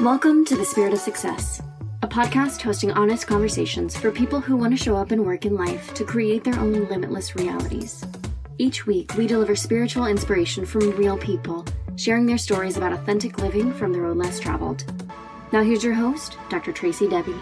Welcome to The Spirit of Success, a podcast hosting honest conversations for people who want to show up and work in life to create their own limitless realities. Each week, we deliver spiritual inspiration from real people, sharing their stories about authentic living from the road less traveled. Now, here's your host, Dr. Tracy Debbie.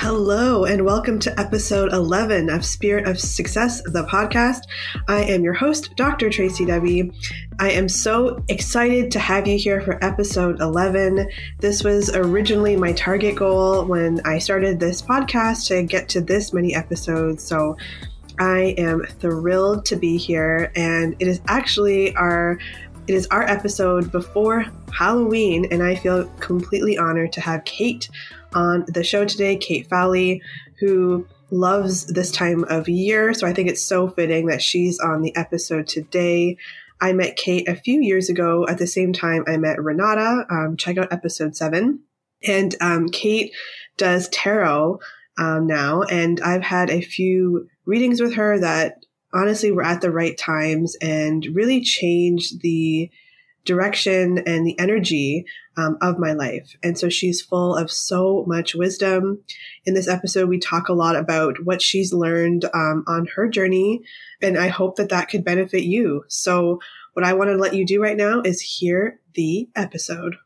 Hello, and welcome to episode 11 of Spirit of Success, the podcast. I am your host, Dr. Tracy Debbie. I am so excited to have you here for episode 11. This was originally my target goal when I started this podcast to get to this many episodes. So I am thrilled to be here, and it is actually our it is our episode before Halloween, and I feel completely honored to have Kait on the show today, Kait Fowlie, who loves this time of year. So I think it's so fitting that she's on the episode today. I met Kait a few years ago at the same time I met Renata. Um, check out episode seven. And um, Kait does tarot um, now, and I've had a few readings with her that honestly were at the right times and really changed the direction and the energy um, of my life. And so she's full of so much wisdom. In this episode, we talk a lot about what she's learned um, on her journey. And I hope that that could benefit you. So, what I want to let you do right now is hear the episode.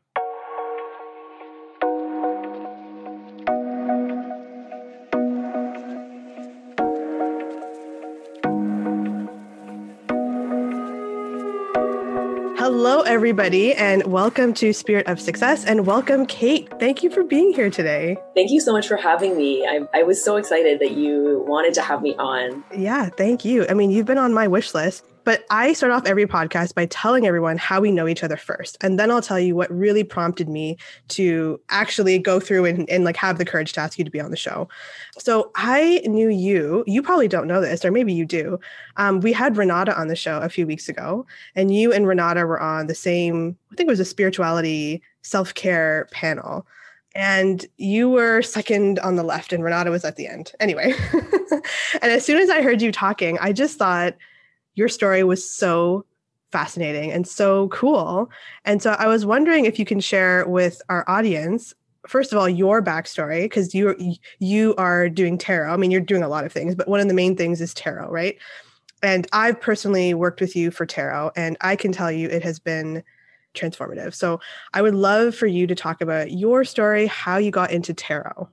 Everybody, and welcome to Spirit of Success, and welcome, Kait. Thank you for being here today. Thank you so much for having me. I, I, was so excited that you wanted to have me on. Yeah, thank you. I mean, you've been on my wish list but I start off every podcast by telling everyone how we know each other first. And then I'll tell you what really prompted me to actually go through and, and like have the courage to ask you to be on the show. So I knew you, you probably don't know this, or maybe you do. Um, we had Renata on the show a few weeks ago, and you and Renata were on the same, I think it was a spirituality self care panel and you were second on the left and Renata was at the end. Anyway, and as soon as I heard you talking, I just thought your story was so fascinating and so cool. And so I was wondering if you can share with our audience first of all your backstory because you you are doing tarot. I mean, you're doing a lot of things, but one of the main things is tarot, right? And I've personally worked with you for tarot, and I can tell you it has been transformative. So I would love for you to talk about your story, how you got into tarot.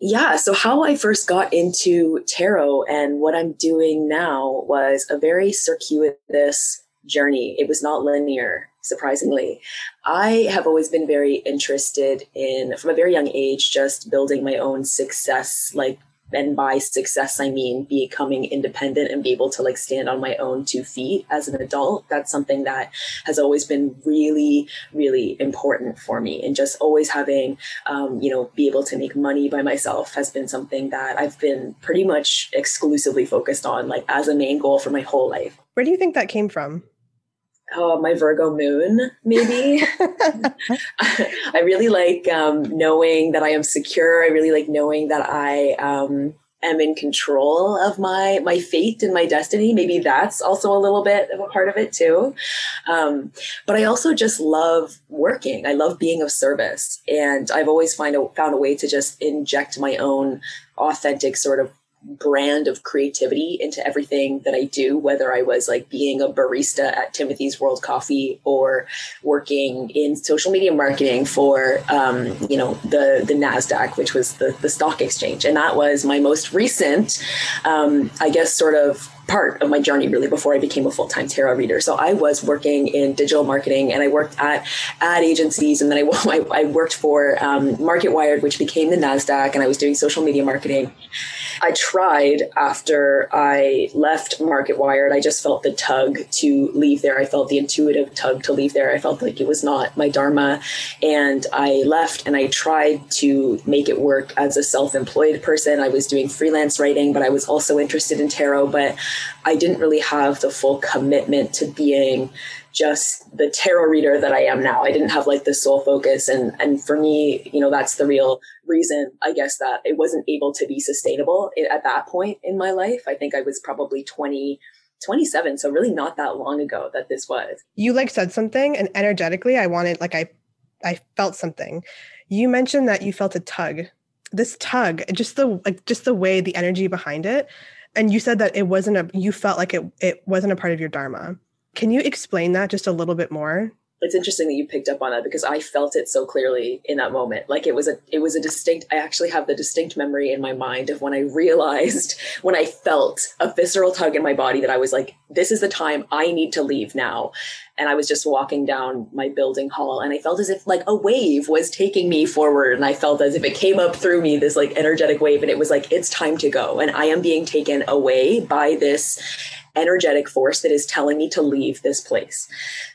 Yeah. So, how I first got into tarot and what I'm doing now was a very circuitous journey. It was not linear, surprisingly. I have always been very interested in, from a very young age, just building my own success, like and by success i mean becoming independent and be able to like stand on my own two feet as an adult. That's something that has always been really really important for me. And just always having um, you know be able to make money by myself has been something that i've been pretty much exclusively focused on like as a main goal for my whole life. Where do you think that came from oh, my Virgo moon, maybe. I really like um, knowing that I am secure. I really like knowing that I um, am in control of my my fate and my destiny. Maybe that's also a little bit of a part of it too. Um, but I also just love working. I love being of service, and I've always find a, found a way to just inject my own authentic sort of brand of creativity into everything that I do, whether I was like being a barista at Timothy's World Coffee or working in social media marketing for, um, you know, the, the NASDAQ, which was the, the stock exchange. And that was my most recent, um, I guess, sort of part of my journey really before I became a full time tarot reader. So I was working in digital marketing and I worked at ad agencies and then I, I, worked for um, Marketwired, which became the NASDAQ, and I was doing social media marketing. I tried after I left Marketwired. I just felt the tug to leave there. I felt the intuitive tug to leave there. I felt like it was not my dharma. And I left and I tried to make it work as a self employed person. I was doing freelance writing, but I was also interested in tarot. But I didn't really have the full commitment to being just the tarot reader that I am now. I didn't have like the sole focus. And, and for me, you know, that's the real reason, I guess, that it wasn't able to be sustainable at that point in my life. I think I was probably 20, 27. So really not that long ago that this was. You like said something and energetically, I wanted, like, I I felt something. You mentioned that you felt a tug. This tug, just the like just the way the energy behind it. And you said that it wasn't a you felt like it it wasn't a part of your dharma. Can you explain that just a little bit more? It's interesting that you picked up on that because I felt it so clearly in that moment. Like it was a it was a distinct I actually have the distinct memory in my mind of when I realized when I felt a visceral tug in my body that I was like this is the time I need to leave now. And I was just walking down my building hall and I felt as if like a wave was taking me forward and I felt as if it came up through me this like energetic wave and it was like it's time to go and I am being taken away by this energetic force that is telling me to leave this place.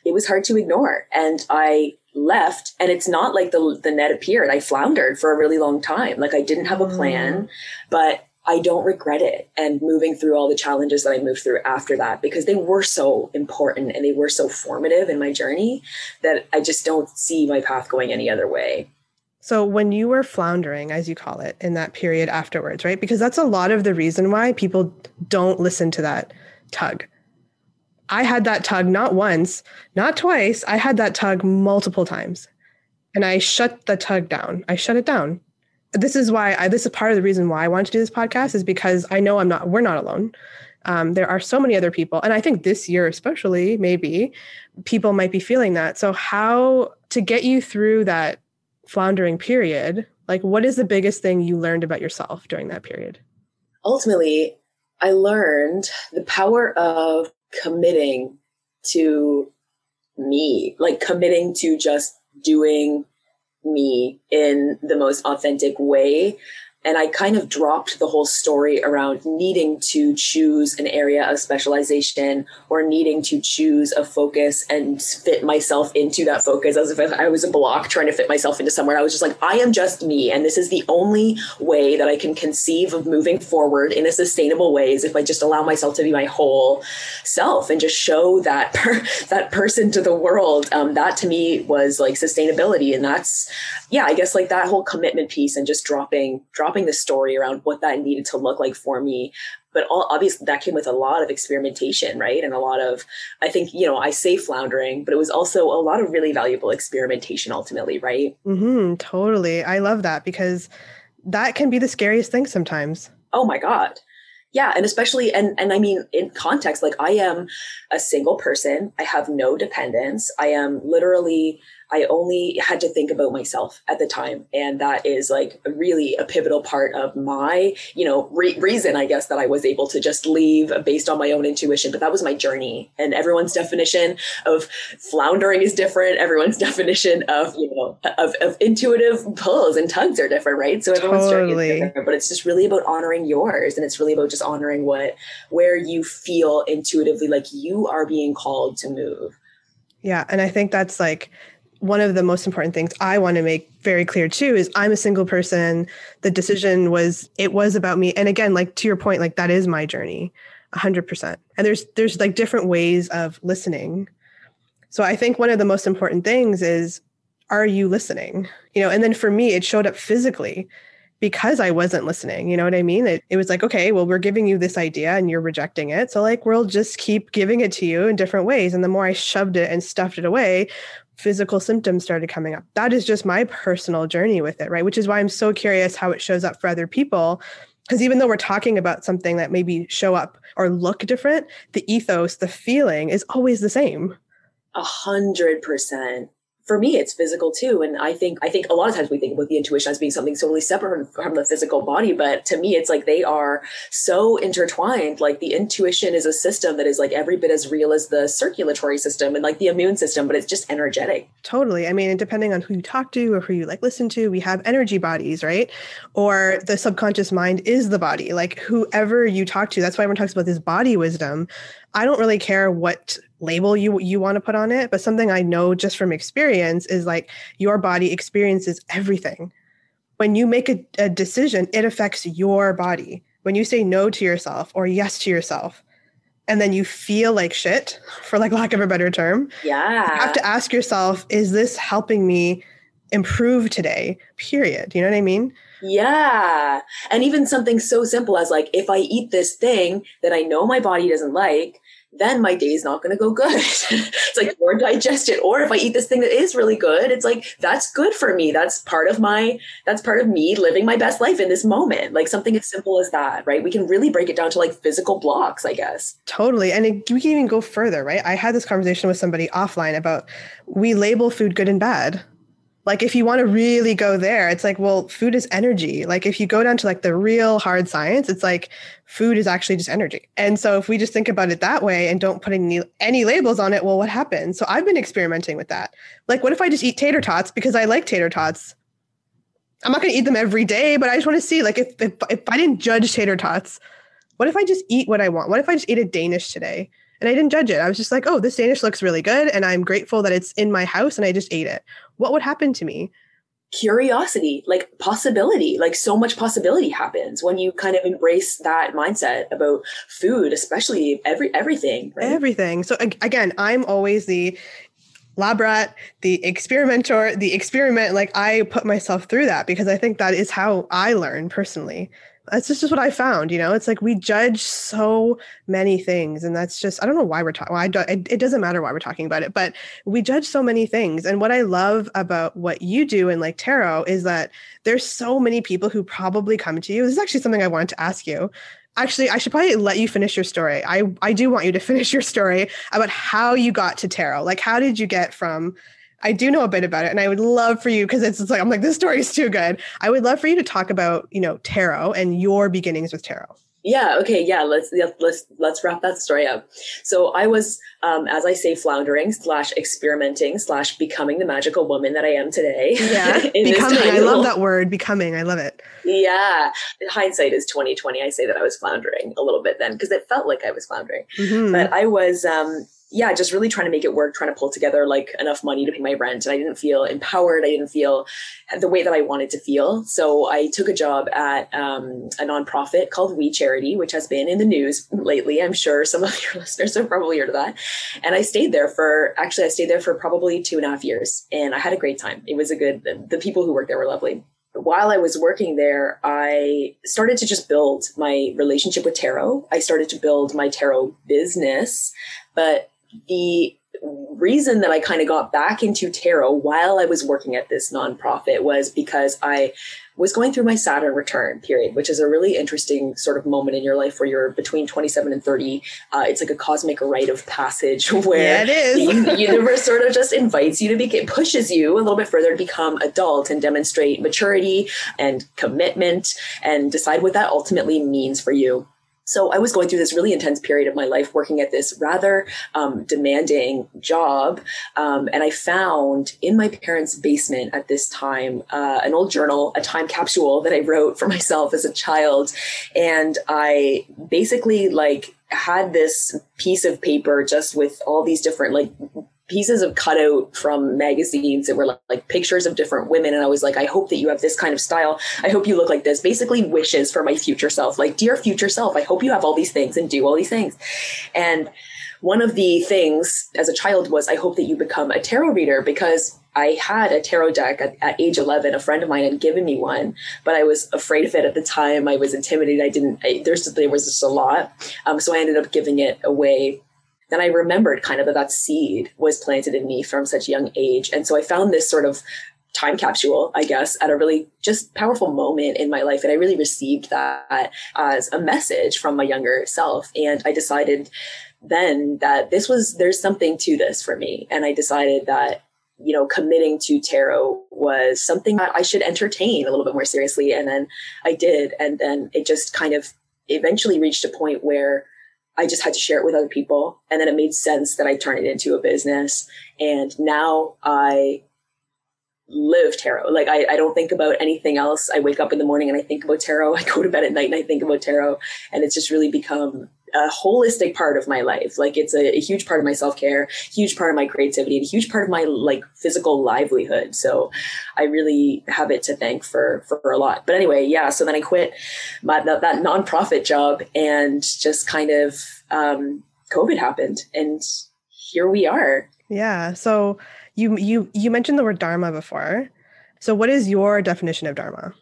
It was hard to ignore. And I left and it's not like the the net appeared. I floundered for a really long time. Like I didn't have a plan, mm. but I don't regret it and moving through all the challenges that I moved through after that because they were so important and they were so formative in my journey that I just don't see my path going any other way. So, when you were floundering, as you call it, in that period afterwards, right? Because that's a lot of the reason why people don't listen to that tug. I had that tug not once, not twice. I had that tug multiple times. And I shut the tug down. I shut it down. This is why I, this is part of the reason why I wanted to do this podcast is because I know I'm not, we're not alone. Um, there are so many other people. And I think this year, especially, maybe people might be feeling that. So, how to get you through that floundering period, like what is the biggest thing you learned about yourself during that period? Ultimately, I learned the power of committing to me, like committing to just doing me in the most authentic way and I kind of dropped the whole story around needing to choose an area of specialization or needing to choose a focus and fit myself into that focus as if I was a block trying to fit myself into somewhere. I was just like, I am just me. And this is the only way that I can conceive of moving forward in a sustainable way is if I just allow myself to be my whole self and just show that, per- that person to the world. Um, that to me was like sustainability. And that's, yeah, I guess like that whole commitment piece and just dropping, dropping the story around what that needed to look like for me. But all, obviously that came with a lot of experimentation right? And a lot of i think you know i say floundering but it was also a lot of really valuable experimentation ultimately right? Mm-hmm, totally. I love that because that can be the scariest thing sometimes. Oh my god. Yeah and especially and and i mean in context like i am a single person. I have no dependents. I am literally I only had to think about myself at the time. And that is like really a pivotal part of my, you know, re- reason, I guess, that I was able to just leave based on my own intuition. But that was my journey. And everyone's definition of floundering is different. Everyone's definition of, you know, of, of intuitive pulls and tugs are different, right? So everyone's totally. journey is different. But it's just really about honoring yours. And it's really about just honoring what, where you feel intuitively like you are being called to move. Yeah. And I think that's like, one of the most important things I want to make very clear too is I'm a single person. The decision was it was about me. And again, like to your point, like that is my journey, hundred percent. And there's there's like different ways of listening. So I think one of the most important things is are you listening? You know, and then for me, it showed up physically because I wasn't listening. You know what I mean? It, it was like, okay, well, we're giving you this idea and you're rejecting it. So, like, we'll just keep giving it to you in different ways. And the more I shoved it and stuffed it away, physical symptoms started coming up. That is just my personal journey with it, right? Which is why I'm so curious how it shows up for other people. Because even though we're talking about something that maybe show up or look different, the ethos, the feeling is always the same. A hundred percent for me it's physical too. And i think i think a lot of times we think about the intuition as being something totally separate from the physical body but to me it's like they are so intertwined. Like the intuition is a system that is like every bit as real as the circulatory system and like the immune system but it's just energetic. Totally. I mean depending on who you talk to or who you like listen to we have energy bodies right? Or the subconscious mind is the body. Like whoever you talk to that's why everyone talks about this body wisdom. I don't really care what label you you want to put on it, but something I know just from experience is like your body experiences everything. When you make a, a decision, it affects your body. When you say no to yourself or yes to yourself, and then you feel like shit, for like lack of a better term. Yeah. You have to ask yourself, is this helping me improve today? Period. You know what I mean? Yeah. And even something so simple as like, if I eat this thing that I know my body doesn't like, then my day is not going to go good. it's like, or digest it. Or if I eat this thing that is really good, it's like, that's good for me. That's part of my, that's part of me living my best life in this moment. Like something as simple as that, right? We can really break it down to like physical blocks, I guess. Totally. And it, we can even go further, right? I had this conversation with somebody offline about we label food good and bad like if you want to really go there it's like well food is energy. Like if you go down to like the real hard science it's like food is actually just energy. And so if we just think about it that way and don't put any any labels on it well what happens? So i've been experimenting with that. Like what if i just eat tater tots? Because i like tater tots. I'm not going to eat them every day but i just want to see like if, if if i didn't judge tater tots what if i just eat what i want? What if i just ate a danish today and I didn't judge it. I was just like, oh, this Danish looks really good. And I'm grateful that it's in my house and I just ate it. What would happen to me? Curiosity, like possibility, like so much possibility happens when you kind of embrace that mindset about food, especially every everything. Right? Everything. So again, I'm always the lab rat, the experimenter, the experiment. Like I put myself through that because I think that is how I learn personally that's just what I found. You know, it's like we judge so many things, and that's just I don't know why we're talking. Well, it, it doesn't matter why we're talking about it, but we judge so many things. And what I love about what you do in like tarot is that there's so many people who probably come to you. This is actually something I wanted to ask you. Actually, I should probably let you finish your story. I I do want you to finish your story about how you got to tarot. Like, how did you get from I do know a bit about it, and I would love for you because it's, it's like I'm like this story is too good. I would love for you to talk about you know tarot and your beginnings with tarot. Yeah. Okay. Yeah. Let's let's let's wrap that story up. So I was, um, as I say, floundering slash experimenting slash becoming the magical woman that I am today. Yeah. becoming. I love that word. Becoming. I love it. Yeah. Hindsight is twenty twenty. I say that I was floundering a little bit then because it felt like I was floundering, mm-hmm. but I was. Um, yeah, just really trying to make it work, trying to pull together like enough money to pay my rent. And I didn't feel empowered. I didn't feel the way that I wanted to feel. So I took a job at um, a nonprofit called We Charity, which has been in the news lately. I'm sure some of your listeners have probably heard of that. And I stayed there for, actually, I stayed there for probably two and a half years and I had a great time. It was a good, the people who worked there were lovely while I was working there, I started to just build my relationship with tarot. I started to build my tarot business, but the reason that I kind of got back into tarot while I was working at this nonprofit was because I was going through my Saturn return period, which is a really interesting sort of moment in your life where you're between 27 and 30. Uh, it's like a cosmic rite of passage where yeah, the universe sort of just invites you to be, pushes you a little bit further to become adult and demonstrate maturity and commitment and decide what that ultimately means for you. So I was going through this really intense period of my life working at this rather um, demanding job. Um, and I found in my parents' basement at this time uh, an old journal, a time capsule that I wrote for myself as a child. And I basically like had this piece of paper just with all these different like pieces of cutout from magazines that were like, like, pictures of different women and i was like i hope that you have this kind of style i hope you look like this basically wishes for my future self like dear future self i hope you have all these things and do all these things and one of the things as a child was i hope that you become a tarot reader because I had a tarot deck at, at, age 11. A friend of mine had given me one, but I was afraid of it at the time. I was intimidated. I didn't, I, there was just a lot. Um, so I ended up giving it away then I remembered kind of that that seed was planted in me from such a young age. And so I found this sort of time capsule, I guess, at a really just powerful moment in my life. And I really received that as a message from my younger self. And I decided then that this was, there's something to this for me. And I decided that, you know, committing to tarot was something that I should entertain a little bit more seriously. And then I did. And then it just kind of eventually reached a point where I just had to share it with other people. And then it made sense that I turn it into a business. And now I live tarot. Like I, I don't think about anything else. I wake up in the morning and I think about tarot. I go to bed at night and I think about tarot. And it's just really become a holistic part of my life. Like it's a, a huge part of my self care, huge part of my creativity, and a huge part of my like physical livelihood. So I really have it to thank for for a lot. But anyway, yeah. So then I quit my that, that nonprofit job and just kind of um, COVID happened, and here we are. Yeah. So you you you mentioned the word dharma before. So what is your definition of dharma?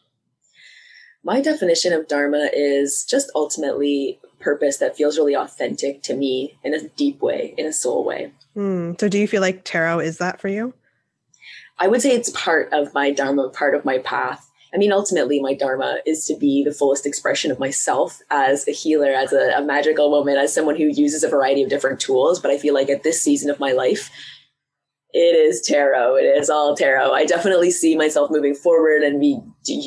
My definition of Dharma is just ultimately purpose that feels really authentic to me in a deep way, in a soul way. Mm. So, do you feel like tarot is that for you? I would say it's part of my Dharma, part of my path. I mean, ultimately, my Dharma is to be the fullest expression of myself as a healer, as a, a magical woman, as someone who uses a variety of different tools. But I feel like at this season of my life, it is tarot. It is all tarot. I definitely see myself moving forward and be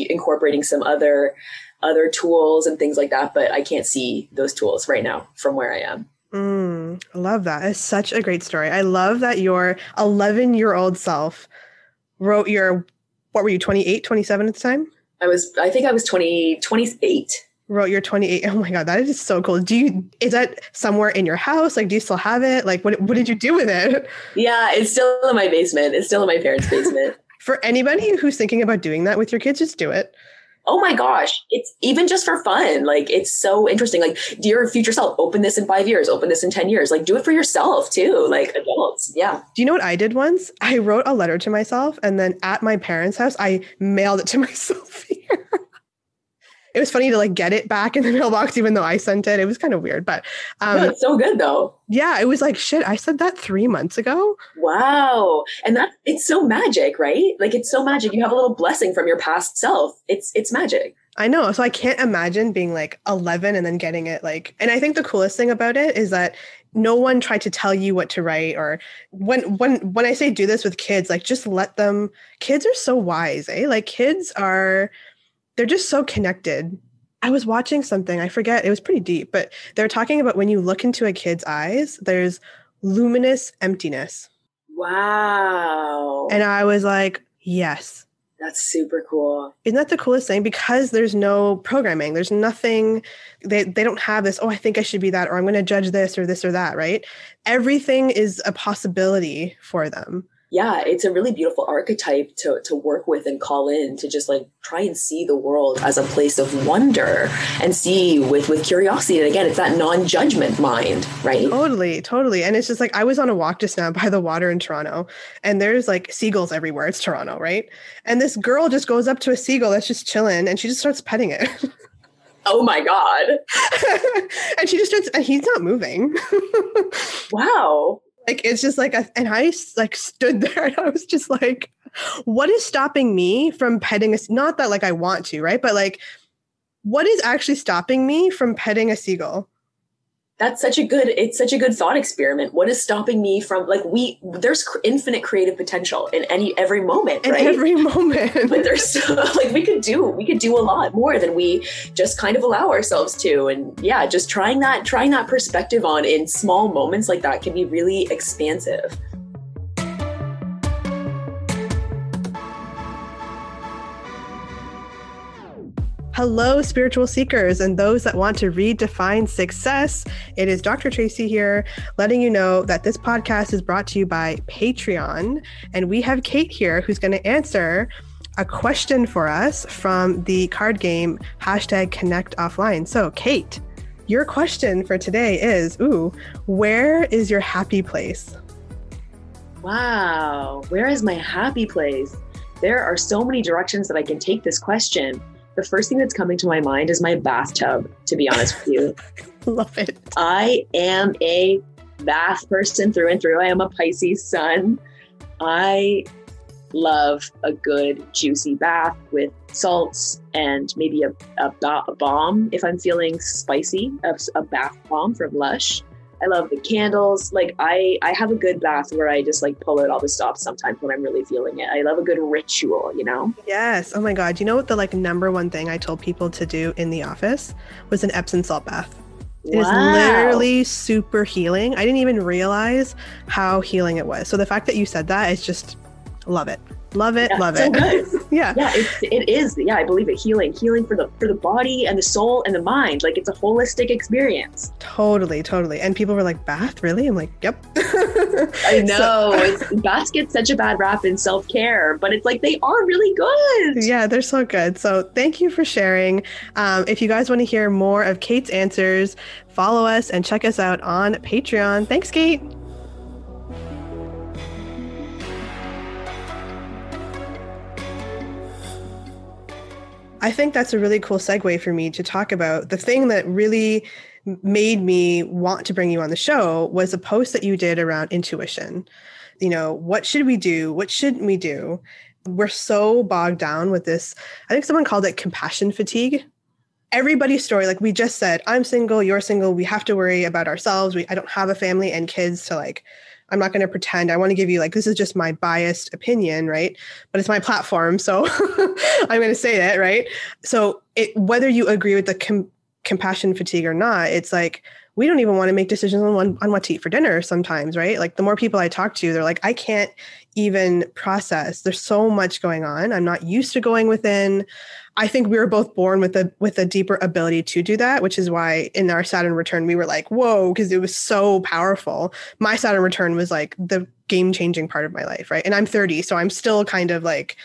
incorporating some other other tools and things like that, but I can't see those tools right now from where I am. Mm, I love that. It's such a great story. I love that your 11 year old self wrote your, what were you, 28, 27 at the time? I was, I think I was 20, 28 wrote your 28 oh my god that is so cool do you is that somewhere in your house like do you still have it like what, what did you do with it yeah it's still in my basement it's still in my parents basement for anybody who's thinking about doing that with your kids just do it oh my gosh it's even just for fun. Like it's so interesting. Like dear future self open this in five years open this in 10 years. Like do it for yourself too like adults yeah. Do you know what i did once? I wrote a letter to myself and then at my parents house i mailed it to myself here it was funny to like get it back in the mailbox, even though I sent it. It was kind of weird, but um, no, it's so good though. Yeah, it was like shit. I said that three months ago. Wow, and that it's so magic, right? Like it's so magic. You have a little blessing from your past self. It's it's magic. I know. So I can't imagine being like 11 and then getting it like. And I think the coolest thing about it is that no one tried to tell you what to write or when when when I say do this with kids, like just let them. Kids are so wise, eh? Like kids are they're just so connected. I was watching something, I forget, it was pretty deep, but they're talking about when you look into a kid's eyes, there's luminous emptiness. Wow. And I was like, yes. That's super cool. Isn't that the coolest thing? Because there's no programming. There's nothing they they don't have this, oh, I think I should be that, or I'm gonna judge this or this or that, right? Everything is a possibility for them yeah, it's a really beautiful archetype to, to work with and call in to just like try and see the world as a place of wonder and see with, with curiosity. And again, it's that non-judgment mind, right? Totally, totally. And it's just like, I was on a walk just now by the water in Toronto and there's like seagulls everywhere. It's Toronto, right? And this girl just goes up to a seagull that's just chilling and she just starts petting it. Oh my God. and she just starts, and he's not moving. wow like it's just like a, and i like stood there and i was just like what is stopping me from petting a not that like i want to right? But like what is actually stopping me from petting a seagull that's such a good it's such a good thought experiment. What is stopping me from like we there's infinite creative potential in any every moment in right? every moment. But there's so, like we could do we could do a lot more than we just kind of allow ourselves to. And yeah just trying that trying that perspective on in small moments like that can be really expansive Hello, spiritual seekers and those that want to redefine success. It is Dr. Tracy here, letting you know that this podcast is brought to you by Patreon. And we have Kait here who's going to answer a question for us from the card game hashtag connect offline. So, Kait, your question for today is Ooh, where is your happy place? Wow, where is my happy place? There are so many directions that I can take this question the first thing that's coming to my mind is my bathtub, to be honest with you. Love it. I am a bath person through and through. I am a Pisces sun. I love a good juicy bath with salts and maybe a, a, a bomb if I'm feeling spicy, a, a bath bomb from Lush. I love the candles. Like I, I have a good bath where I just like pull out all the stops sometimes when I'm really feeling it. I love a good ritual, you know? Yes. Oh my God. You know what the like number one thing I told people to do in the office was an Epsom salt bath. It wow. is literally super healing. I didn't even realize how healing it was. So the fact that you said that is just love it. Love it, yeah, love so it. Good. yeah, yeah, it's, it is. Yeah, I believe it. Healing, healing for the for the body and the soul and the mind. Like it's a holistic experience. Totally, totally. And people were like, "Bath, really?" I'm like, "Yep." I know. So, baths get such a bad rap in self care, but it's like they are really good. Yeah, they're so good. So thank you for sharing. Um, if you guys want to hear more of Kait's answers, follow us and check us out on Patreon. Thanks, Kait. I think that's a really cool segue for me to talk about. The thing that really made me want to bring you on the show was a post that you did around intuition. You know, what should we do? What shouldn't we do? We're so bogged down with this. I think someone called it compassion fatigue. Everybody's story, like we just said, I'm single, you're single, we have to worry about ourselves. We I don't have a family and kids to like I'm not going to pretend. I want to give you like this is just my biased opinion, right? But it's my platform, so I'm going to say it, right? So it, whether you agree with the com- compassion fatigue or not, it's like we don't even want to make decisions on, one, on what to eat for dinner sometimes, right? Like the more people I talk to, they're like, I can't even process. There's so much going on. I'm not used to going within. I think we were both born with a with a deeper ability to do that, which is why in our Saturn return we were like, whoa, because it was so powerful. My Saturn return was like the game changing part of my life, right? And I'm 30, so I'm still kind of like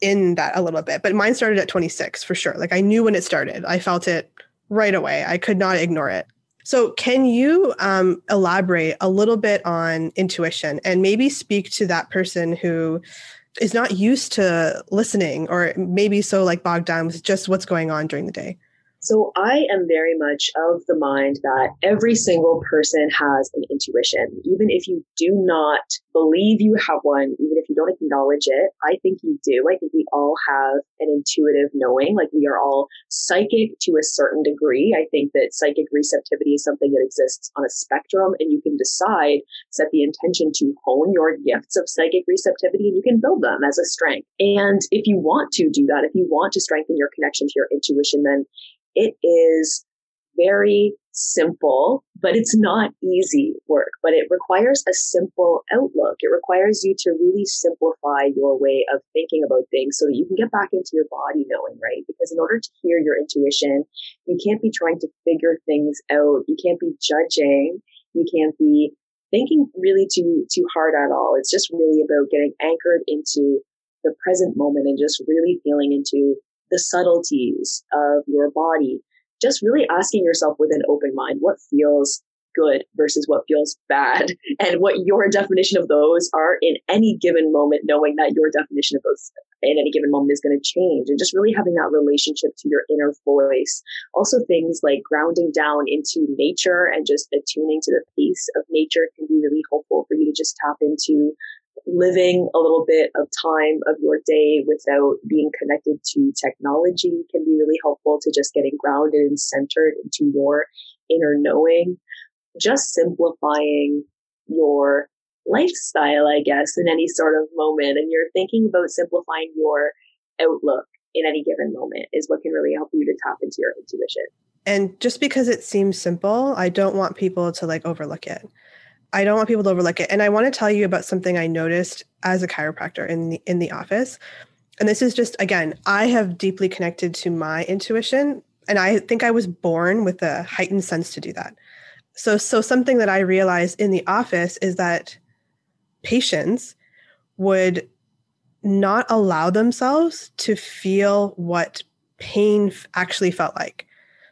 in that a little bit. But mine started at 26 for sure. Like I knew when it started. I felt it right away. I could not ignore it. So, can you um, elaborate a little bit on intuition and maybe speak to that person who is not used to listening or maybe so like bogged down with just what's going on during the day? So I am very much of the mind that every single person has an intuition. Even if you do not believe you have one, even if you don't acknowledge it, I think you do. I think we all have an intuitive knowing. Like we are all psychic to a certain degree. I think that psychic receptivity is something that exists on a spectrum and you can decide, set the intention to hone your gifts of psychic receptivity and you can build them as a strength. And if you want to do that, if you want to strengthen your connection to your intuition, then it is very simple, but it's not easy work, but it requires a simple outlook. It requires you to really simplify your way of thinking about things so that you can get back into your body knowing, right? Because in order to hear your intuition, you can't be trying to figure things out. You can't be judging. You can't be thinking really too, too hard at all. It's just really about getting anchored into the present moment and just really feeling into the subtleties of your body, just really asking yourself with an open mind what feels good versus what feels bad and what your definition of those are in any given moment, knowing that your definition of those in any given moment is going to change and just really having that relationship to your inner voice. Also things like grounding down into nature and just attuning to the pace of nature can be really helpful for you to just tap into living a little bit of time of your day without being connected to technology can be really helpful to just getting grounded and centered into your inner knowing. Just simplifying your lifestyle, I guess, in any sort of moment. And you're thinking about simplifying your outlook in any given moment is what can really help you to tap into your intuition. And just because it seems simple, I don't want people to like overlook it. I don't want people to overlook it. And I want to tell you about something I noticed as a chiropractor in the in the office. And this is just again, I have deeply connected to my intuition and I think I was born with a heightened sense to do that. So so something that I realized in the office is that patients would not allow themselves to feel what pain actually felt like.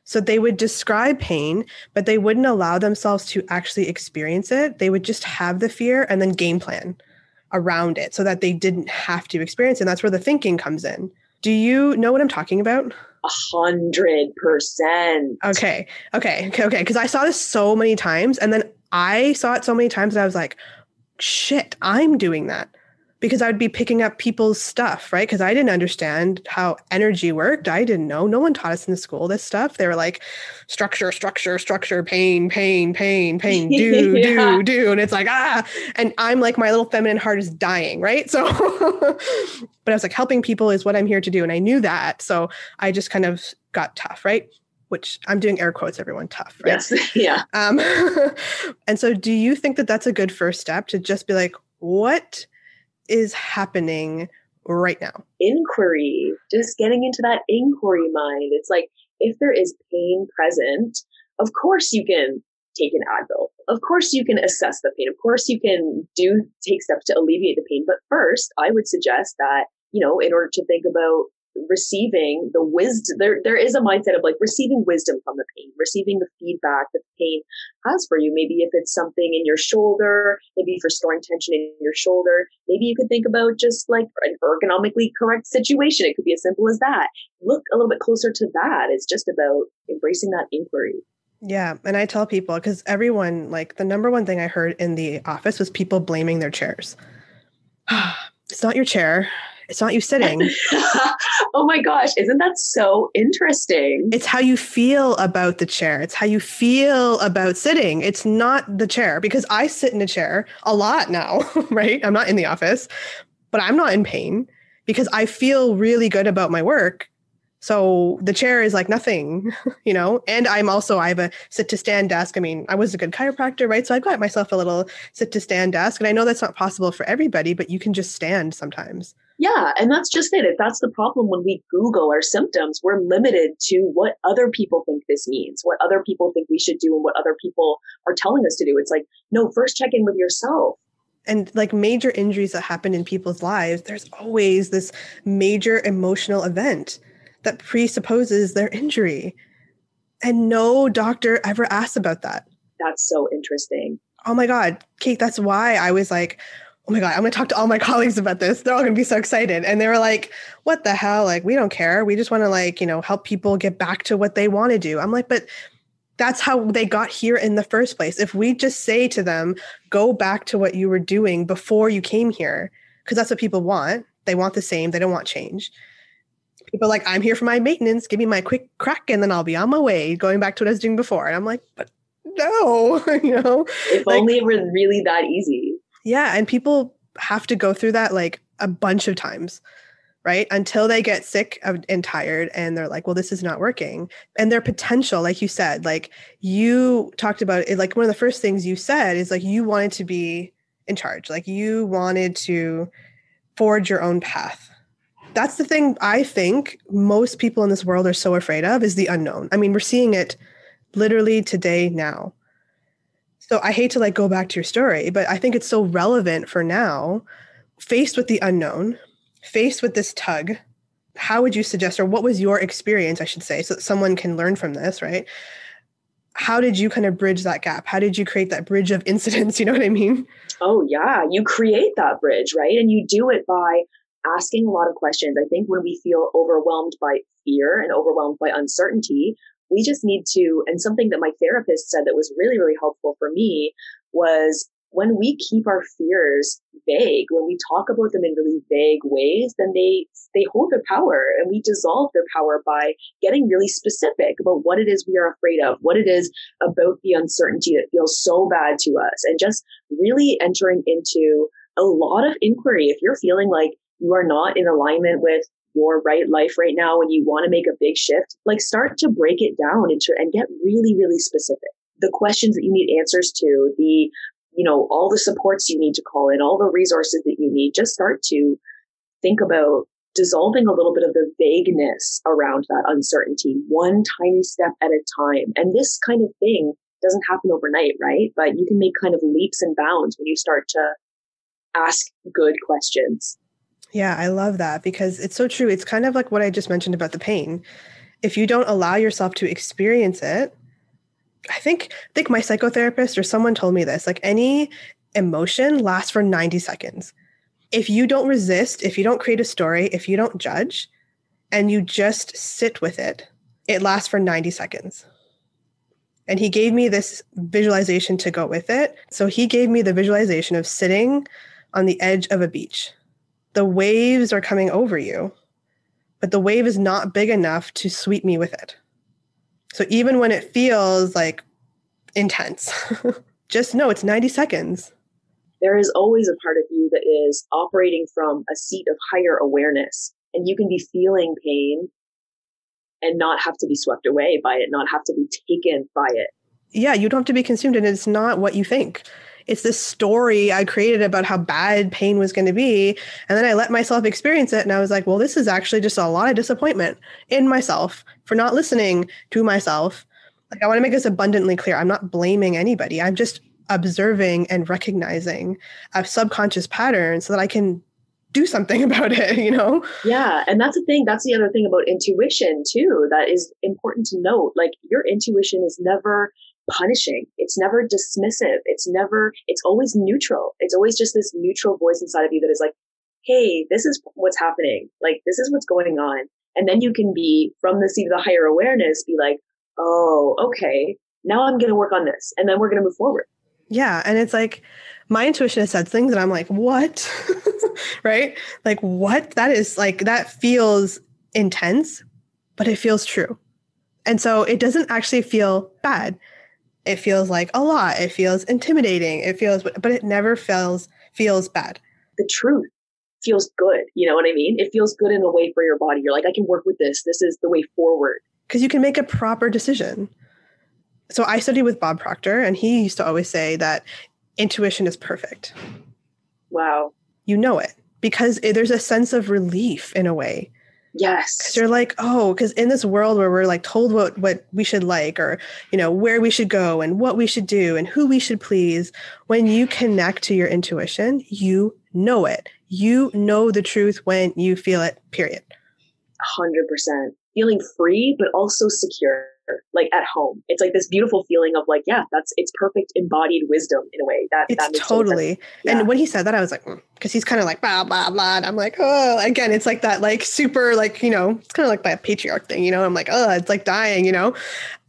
So they would describe pain, but they wouldn't allow themselves to actually experience it. They would just have the fear and then game plan around it so that they didn't have to experience it. And that's where the thinking comes in. Do you know what I'm talking about? A hundred percent. Okay. Okay. Okay. Okay. Because I saw this so many times and then I saw it so many times that I was like, shit, I'm doing that because I would be picking up people's stuff, right? Because I didn't understand how energy worked. I didn't know. No one taught us in the school this stuff. They were like structure, structure, structure, pain, pain, pain, pain, do, yeah. do, do. And it's like, ah. And I'm like, my little feminine heart is dying, right? So, but I was like, helping people is what I'm here to do. And I knew that. So I just kind of got tough, right? Which I'm doing air quotes, everyone, tough, right? Yes. Yeah. Um, and so do you think that that's a good first step to just be like, what? Is happening right now? Inquiry, just getting into that inquiry mind. It's like if there is pain present, of course you can take an Advil. Of course you can assess the pain. Of course you can do take steps to alleviate the pain. But first, I would suggest that, you know, in order to think about receiving the wisdom there there is a mindset of like receiving wisdom from the pain receiving the feedback that the pain has for you maybe if it's something in your shoulder maybe for storing tension in your shoulder maybe you could think about just like an ergonomically correct situation it could be as simple as that look a little bit closer to that it's just about embracing that inquiry yeah. And I tell people because everyone, like the number one thing I heard in the office was people blaming their chairs. it's not your chair. It's not you sitting. oh my gosh. Isn't that so interesting? It's how you feel about the chair. It's how you feel about sitting. It's not the chair because I sit in a chair a lot now, right? I'm not in the office, but I'm not in pain because I feel really good about my work so the chair is like nothing, you know. And I'm also I have a sit to stand desk. I mean, I was a good chiropractor, right? So I've got myself a little sit to stand desk, and I know that's not possible for everybody, but you can just stand sometimes. Yeah, and that's just it. If that's the problem when we Google our symptoms, we're limited to what other people think this means, what other people think we should do, and what other people are telling us to do. It's like, no, first check in with yourself and like major injuries that happen in people's lives, there's always this major emotional event that presupposes their injury. And no doctor ever asks about that. That's so interesting. Oh my God, Kait, that's why I was like, oh my God, I'm going to talk to all my colleagues about this. They're all going to be so excited. And they were like, what the hell? Like, we don't care. We just want to, like, you know, help people get back to what they want to do. I'm like, but that's how they got here in the first place. If we just say to them, go back to what you were doing before you came here, because that's what people want. They want the same, they don't want change people like, I'm here for my maintenance. Give me my quick crack and then I'll be on my way, going back to what I was doing before. And I'm like, but no, you know. If like, only it were really that easy. Yeah. And people have to go through that like a bunch of times, right? Until they get sick and tired and they're like, well, this is not working. And their potential, like you said, like you talked about it, like one of the first things you said is like you wanted to be in charge, like you wanted to forge your own path that's the thing I think most people in this world are so afraid of is the unknown. I mean, we're seeing it literally today now. So I hate to like go back to your story, but I think it's so relevant for now. Faced with the unknown, faced with this tug, how would you suggest, or what was your experience, I should say, so that someone can learn from this, right? How did you kind of bridge that gap? How did you create that bridge of incidents? You know what I mean? Oh, yeah. You create that bridge, right? And you do it by asking a lot of questions. I think when we feel overwhelmed by fear and overwhelmed by uncertainty, we just need to, and something that my therapist said that was really, really helpful for me was when we keep our fears vague, when we talk about them in really vague ways, then they they hold their power and we dissolve their power by getting really specific about what it is we are afraid of, what it is about the uncertainty that feels so bad to us, and just really entering into a lot of inquiry. If you're feeling like you are not in alignment with your right life right now and you want to make a big shift, like start to break it down into and get really, really specific. The questions that you need answers to, the, you know, all the supports you need to call in, all the resources that you need, just start to think about dissolving a little bit of the vagueness around that uncertainty, one tiny step at a time. And this kind of thing doesn't happen overnight, right? But you can make kind of leaps and bounds when you start to ask good questions. Yeah, I love that because it's so true. It's kind of like what I just mentioned about the pain. If you don't allow yourself to experience it, I think I think my psychotherapist or someone told me this, like any emotion lasts for 90 seconds. If you don't resist, if you don't create a story, if you don't judge and you just sit with it, it lasts for 90 seconds. And he gave me this visualization to go with it. So he gave me the visualization of sitting on the edge of a beach the waves are coming over you, but the wave is not big enough to sweep me with it. So even when it feels like intense, just know it's 90 seconds. There is always a part of you that is operating from a seat of higher awareness, and you can be feeling pain and not have to be swept away by it, not have to be taken by it. Yeah, you don't have to be consumed, and it's not what you think it's this story I created about how bad pain was going to be. And then I let myself experience it. And I was like, well, this is actually just a lot of disappointment in myself for not listening to myself. Like, I want to make this abundantly clear. I'm not blaming anybody. I'm just observing and recognizing a subconscious pattern so that I can do something about it, you know? Yeah. And that's the thing. That's the other thing about intuition, too, that is important to note. Like, your intuition is never punishing. It's never dismissive. It's never, it's always neutral. It's always just this neutral voice inside of you that is like, hey, this is what's happening. Like, this is what's going on. And then you can be from the seat of the higher awareness, be like, oh, okay, now I'm going to work on this. And then we're going to move forward. Yeah. And it's like, my intuition has said things and I'm like, what? right? Like, what? That is like, that feels intense, but it feels true. And so it doesn't actually feel bad. It feels like a lot. It feels intimidating. It feels, but it never feels feels bad. The truth feels good. You know what I mean? It feels good in a way for your body. You're like, I can work with this. This is the way forward. Because you can make a proper decision. So I studied with Bob Proctor, and he used to always say that intuition is perfect. Wow. You know it because there's a sense of relief in a way. Yes. Because you're like, oh, because in this world where we're like told what what we should like, or you know where we should go and what we should do and who we should please, when you connect to your intuition, you know it. You know the truth when you feel it. Period. Hundred percent. Feeling free, but also secure like at home. It's like this beautiful feeling of like, yeah, that's it's perfect embodied wisdom in a way. That it's that totally. Yeah. And when he said that, I was like, because mm, he's kind of like blah blah blah. And I'm like, oh, again, it's like that like super like you know, it's kind of like that patriarch thing, you know. I'm like, oh, it's like dying, you know.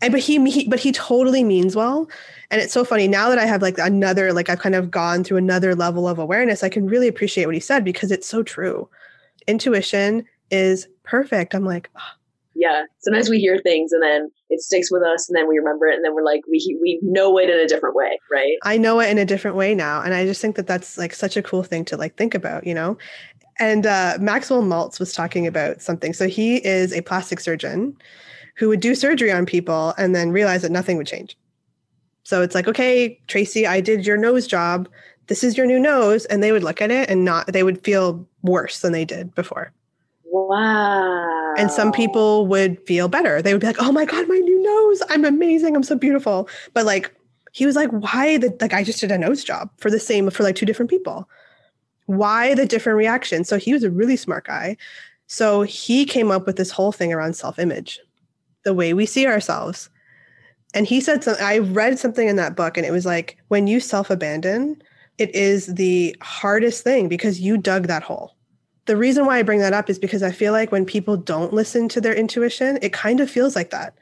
And but he, he but he totally means well. And it's so funny now that I have like another like I've kind of gone through another level of awareness. I can really appreciate what he said because it's so true. Intuition is perfect. I'm like. Oh, yeah. Sometimes we hear things and then it sticks with us and then we remember it and then we're like we we know it in a different way right? I know it in a different way now and i just think that that's like such a cool thing to like think about you know? And uh, maxwell maltz was talking about something. So he is a plastic surgeon who would do surgery on people and then realize that nothing would change. So it's like okay tracy i did your nose job. This is your new nose. And they would look at it and not they would feel worse than they did before Wow. And some people would feel better. They would be like, oh my God, my new nose. I'm amazing. I'm so beautiful. But like, he was like, why the, like, I just did a nose job for the same, for like two different people. Why the different reaction? So he was a really smart guy. So he came up with this whole thing around self image, the way we see ourselves. And he said something, I read something in that book, and it was like, when you self abandon, it is the hardest thing because you dug that hole the reason why I bring that up is because I feel like when people don't listen to their intuition, it kind of feels like that.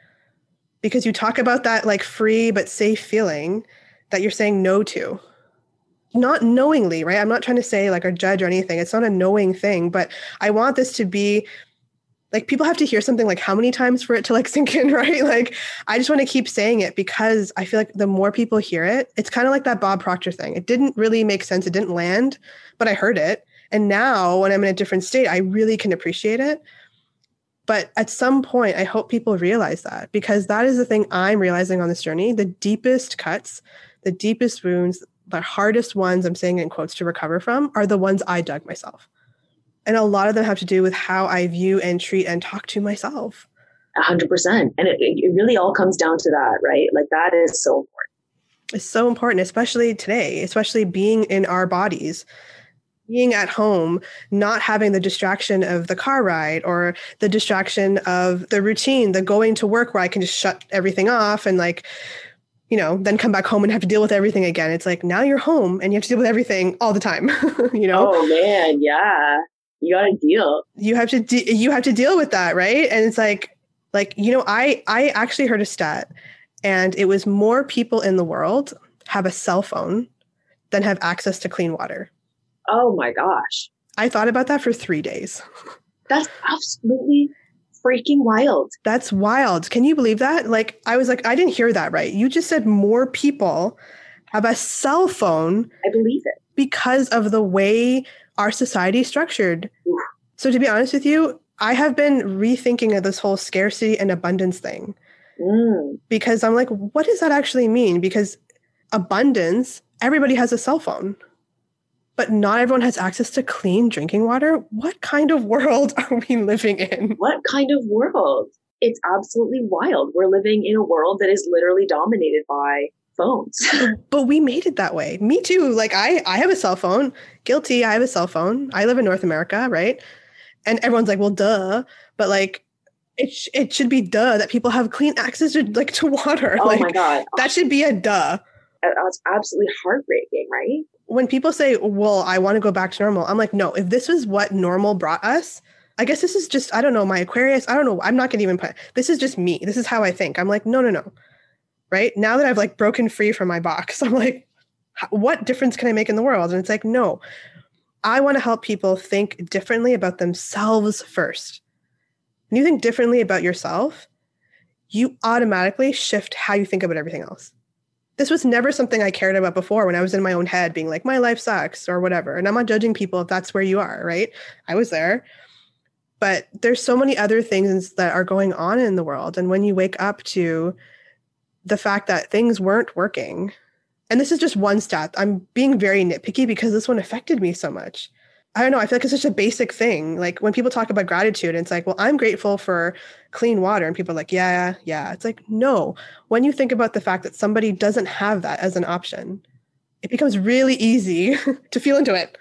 Because you talk about that like free but safe feeling that you're saying no to. Not knowingly, right? I'm not trying to say like or judge or anything. It's not a knowing thing, but I want this to be like people have to hear something like how many times for it to like sink in, right? Like I just want to keep saying it because I feel like the more people hear it, it's kind of like that Bob Proctor thing. It didn't really make sense. It didn't land, but I heard it. And now when I'm in a different state, I really can appreciate it. But at some point, I hope people realize that because that is the thing I'm realizing on this journey. The deepest cuts, the deepest wounds, the hardest ones I'm saying in quotes to recover from are the ones I dug myself. And a lot of them have to do with how I view and treat and talk to myself. A hundred percent. And it, it really all comes down to that, right? Like that is so important. It's so important, especially today, especially being in our bodies being at home, not having the distraction of the car ride or the distraction of the routine, the going to work where I can just shut everything off and like, you know, then come back home and have to deal with everything again. It's like now you're home and you have to deal with everything all the time, you know? Oh man, yeah. You got to deal. You have to de- you have to deal with that, right? And it's like like, you know, I I actually heard a stat and it was more people in the world have a cell phone than have access to clean water. Oh my gosh. I thought about that for three days. That's absolutely freaking wild. That's wild. Can you believe that? Like, I was like, I didn't hear that right. You just said more people have a cell phone. I believe it. Because of the way our society is structured. Oof. So, to be honest with you, I have been rethinking of this whole scarcity and abundance thing. Mm. Because I'm like, what does that actually mean? Because abundance, everybody has a cell phone but not everyone has access to clean drinking water. What kind of world are we living in? What kind of world? It's absolutely wild. We're living in a world that is literally dominated by phones. but we made it that way. Me too. Like I I have a cell phone. Guilty, I have a cell phone. I live in North America, right? And everyone's like, "Well, duh." But like it, sh- it should be duh that people have clean access to like to water. Oh like, my god. That should be a duh. That's absolutely heartbreaking, right? When people say, "Well, I want to go back to normal." I'm like, "No, if this is what normal brought us, I guess this is just I don't know, my Aquarius, I don't know. I'm not going to even put This is just me. This is how I think. I'm like, "No, no, no." Right? Now that I've like broken free from my box, I'm like, "What difference can I make in the world?" And it's like, "No. I want to help people think differently about themselves first when you think differently about yourself, you automatically shift how you think about everything else. This was never something I cared about before when I was in my own head, being like, my life sucks or whatever. And I'm not judging people if that's where you are, right? I was there. But there's so many other things that are going on in the world. And when you wake up to the fact that things weren't working, and this is just one stat, I'm being very nitpicky because this one affected me so much. I don't know. I feel like it's such a basic thing. Like when people talk about gratitude, it's like, well, I'm grateful for clean water. And people are like, yeah, yeah. It's like, no. When you think about the fact that somebody doesn't have that as an option, it becomes really easy to feel into it.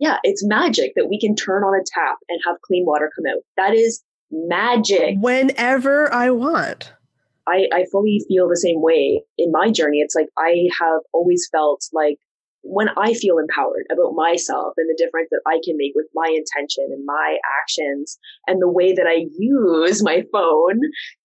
Yeah, it's magic that we can turn on a tap and have clean water come out. That is magic. Whenever I want. I, I fully feel the same way in my journey. It's like I have always felt like when I feel empowered about myself and the difference that I can make with my intention and my actions and the way that I use my phone,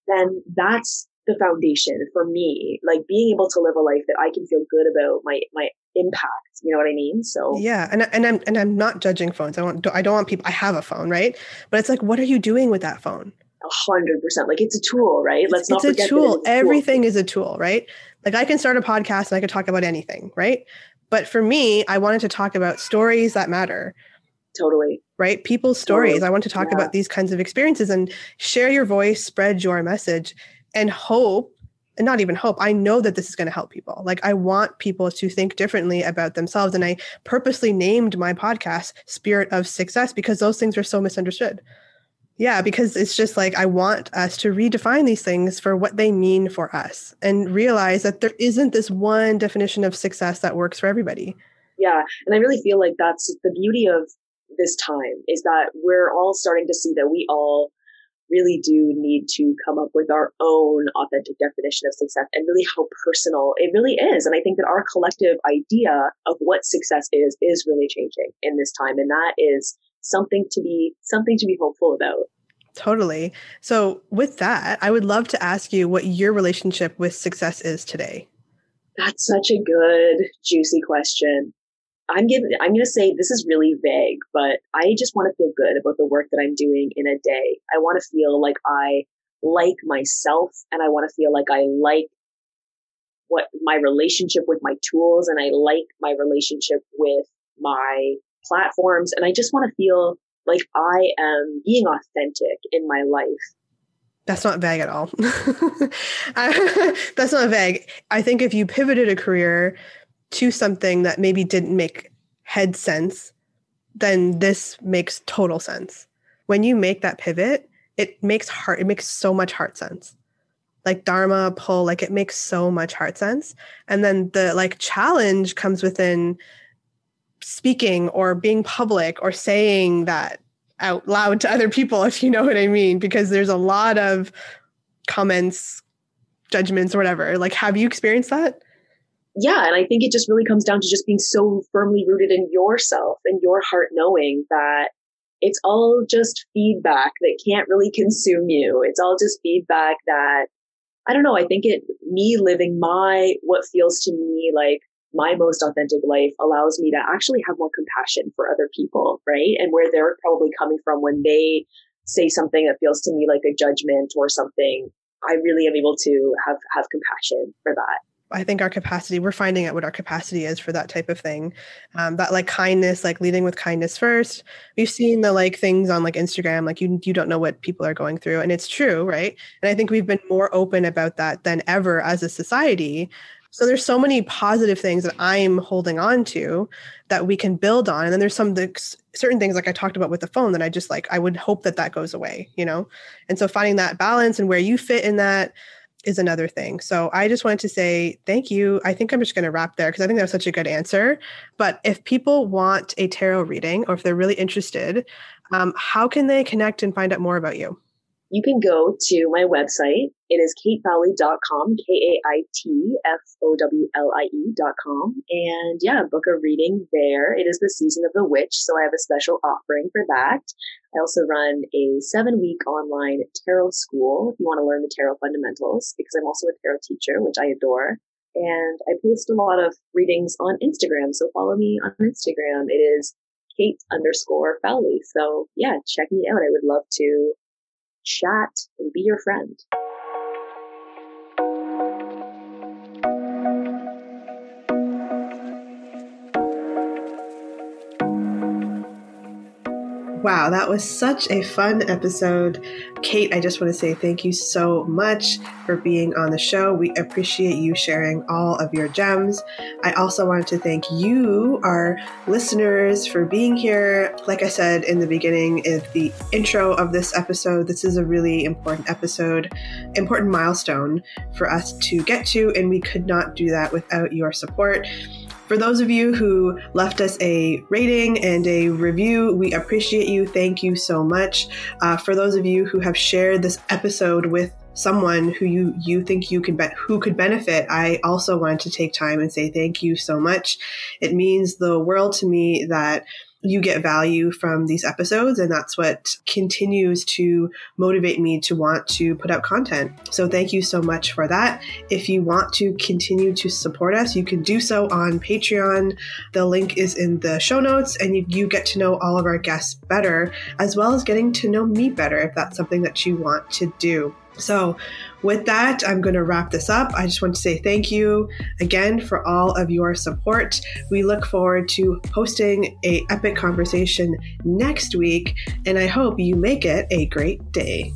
then that's the foundation for me. Like being able to live a life that I can feel good about my my impact. You know what I mean? So yeah, and and I'm and I'm not judging phones. I don't I don't want people. I have a phone, right? But it's like, what are you doing with that phone? A hundred percent. Like it's a tool, right? Let's it's not it's a tool. Everything is a tool, right? Like I can start a podcast and I could talk about anything, right? But for me, I wanted to talk about stories that matter. Totally. Right? People's stories. Totally. I want to talk yeah. about these kinds of experiences and share your voice, spread your message, and hope, and not even hope, I know that this is going to help people. Like, I want people to think differently about themselves. And I purposely named my podcast Spirit of Success because those things are so misunderstood. Yeah, because it's just like I want us to redefine these things for what they mean for us and realize that there isn't this one definition of success that works for everybody. Yeah, and I really feel like that's the beauty of this time is that we're all starting to see that we all really do need to come up with our own authentic definition of success and really how personal it really is. And I think that our collective idea of what success is is really changing in this time. And that is something to be something to be hopeful about. Totally. So with that, I would love to ask you what your relationship with success is today. That's such a good juicy question. I'm giving I'm going to say this is really vague, but I just want to feel good about the work that I'm doing in a day. I want to feel like I like myself and I want to feel like I like what my relationship with my tools and I like my relationship with my platforms. And I just want to feel like I am being authentic in my life. That's not vague at all. that's not vague. I think if you pivoted a career to something that maybe didn't make head sense, then this makes total sense. When you make that pivot, it makes heart, it makes so much heart sense. Like Dharma pull, like it makes so much heart sense. And then the like challenge comes within speaking or being public or saying that out loud to other people, if you know what I mean, because there's a lot of comments, judgments, or whatever. Like, have you experienced that? Yeah. And I think it just really comes down to just being so firmly rooted in yourself and your heart knowing that it's all just feedback that can't really consume you. It's all just feedback that I don't know. I think it, me living my, what feels to me like my most authentic life allows me to actually have more compassion for other people, right? And where they're probably coming from when they say something that feels to me like a judgment or something, I really am able to have have compassion for that. I think our capacity, we're finding out what our capacity is for that type of thing. Um, that like kindness, like leading with kindness first. We've seen the like things on like Instagram, like you you don't know what people are going through, and it's true, right? And I think we've been more open about that than ever as a society. So there's so many positive things that I'm holding on to that we can build on. And then there's some certain things like I talked about with the phone that I just like, I would hope that that goes away, you know? And so finding that balance and where you fit in that is another thing. So I just wanted to say thank you. I think I'm just going to wrap there because I think that was such a good answer. But if people want a tarot reading or if they're really interested, um, how can they connect and find out more about you? You can go to my website. It is kaitfowlie.com, K-A-I-T-F-O-W-L-I-E.com. And yeah, book a reading there. It is the season of the witch, so I have a special offering for that. I also run a seven week online tarot school if you want to learn the tarot fundamentals, because I'm also a tarot teacher, which I adore. And I post a lot of readings on Instagram, so follow me on Instagram. It is Kait underscore Fowlie. So yeah, check me out. I would love to chat, and be your friend. Wow, that was such a fun episode. Kait, I just want to say thank you so much for being on the show. We appreciate you sharing all of your gems. I also wanted to thank you, our listeners, for being here. Like I said in the beginning, in the intro of this episode, this is a really important episode, important milestone for us to get to, and we could not do that without your support. For those of you who left us a rating and a review, we appreciate you. Thank you so much. Uh, for those of you who have shared this episode with someone who you you think you could be- who could benefit i also wanted to take time and say thank you so much it means the world to me that you get value from these episodes and that's what continues to motivate me to want to put out content. So thank you so much for that. If you want to continue to support us you can do so on patreon. The link is in the show notes and you, you get to know all of our guests better as well as getting to know me better if that's something that you want to do so, with that, I'm going to wrap this up. I just want to say thank you again for all of your support. We look forward to posting a epic conversation next week, and I hope you make it a great day.